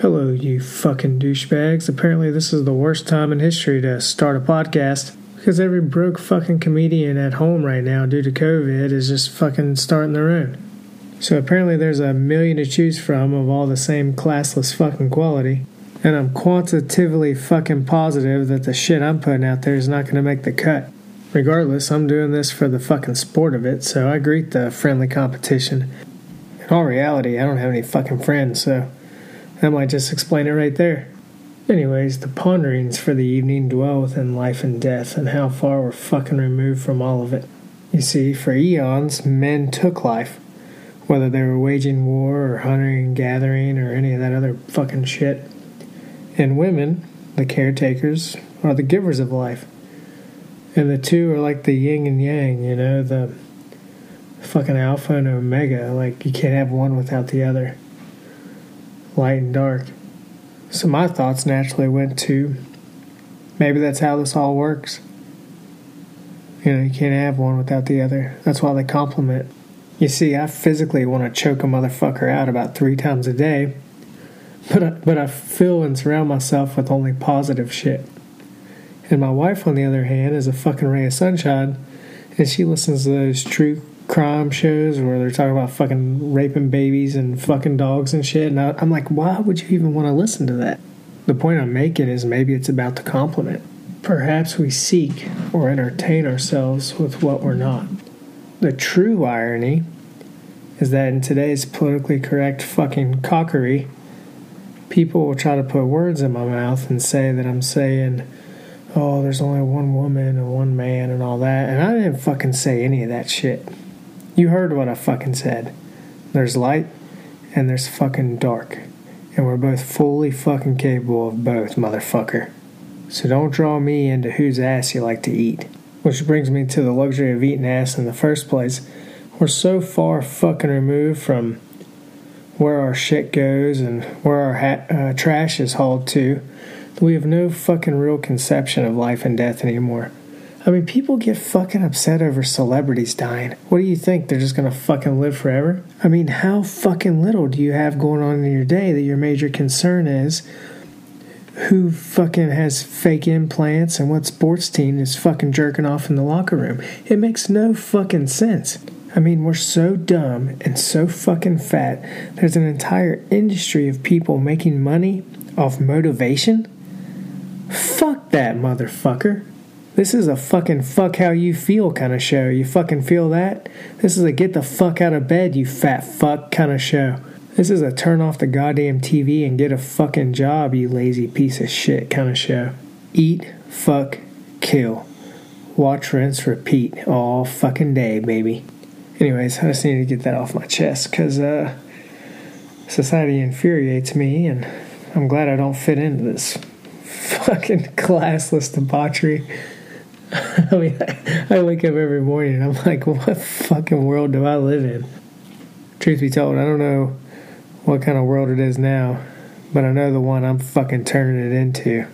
Hello, you fucking douchebags. Apparently, this is the worst time in history to start a podcast because every broke fucking comedian at home right now due to COVID is just fucking starting their own. So, apparently, there's a million to choose from of all the same classless fucking quality. And I'm quantitatively fucking positive that the shit I'm putting out there is not going to make the cut. Regardless, I'm doing this for the fucking sport of it, so I greet the friendly competition. In all reality, I don't have any fucking friends, so that might just explain it right there. Anyways, the ponderings for the evening dwell within life and death and how far we're fucking removed from all of it. You see, for eons, men took life, whether they were waging war or hunting and gathering or any of that other fucking shit. And women, the caretakers, are the givers of life. And the two are like the yin and yang, you know, the fucking alpha and omega. Like, you can't have one without the other light and dark. So my thoughts naturally went to maybe that's how this all works. You know, you can't have one without the other. That's why they complement. You see, I physically want to choke a motherfucker out about three times a day, but I, but I fill and surround myself with only positive shit. And my wife, on the other hand, is a fucking ray of sunshine, and she listens to those true crime shows where they're talking about fucking raping babies and fucking dogs and shit. And I, I'm like, why would you even want to listen to that? The point I'm making is maybe it's about the complement. Perhaps we seek or entertain ourselves with what we're not. The true irony is that in today's politically correct fucking cockery, people will try to put words in my mouth and say that I'm saying, oh, there's only one woman and one man and all that. And I didn't fucking say any of that shit. You heard what I fucking said. There's light and there's fucking dark. And we're both fully fucking capable of both, motherfucker. So don't draw me into whose ass you like to eat. Which brings me to the luxury of eating ass in the first place. We're so far fucking removed from where our shit goes and where our ha- uh, trash is hauled to that we have no fucking real conception of life and death anymore. I mean, people get fucking upset over celebrities dying. What do you think? They're just gonna fucking live forever? I mean, how fucking little do you have going on in your day that your major concern is who fucking has fake implants and what sports team is fucking jerking off in the locker room? It makes no fucking sense. I mean, we're so dumb and so fucking fat. There's an entire industry of people making money off motivation. Fuck that motherfucker. This is a fucking fuck how you feel kind of show. You fucking feel that? This is a get the fuck out of bed, you fat fuck kind of show. This is a turn off the goddamn TV and get a fucking job, you lazy piece of shit kind of show. Eat, fuck, kill. Watch, rinse, repeat all fucking day, baby. Anyways, I just need to get that off my chest because uh, society infuriates me and I'm glad I don't fit into this fucking classless debauchery. I mean, I, wake up every morning and I'm like, what fucking world do I live in? Truth be told, I don't know what kind of world it is now, but I know the one I'm fucking turning it into.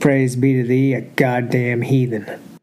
Praise be to thee, a goddamn heathen.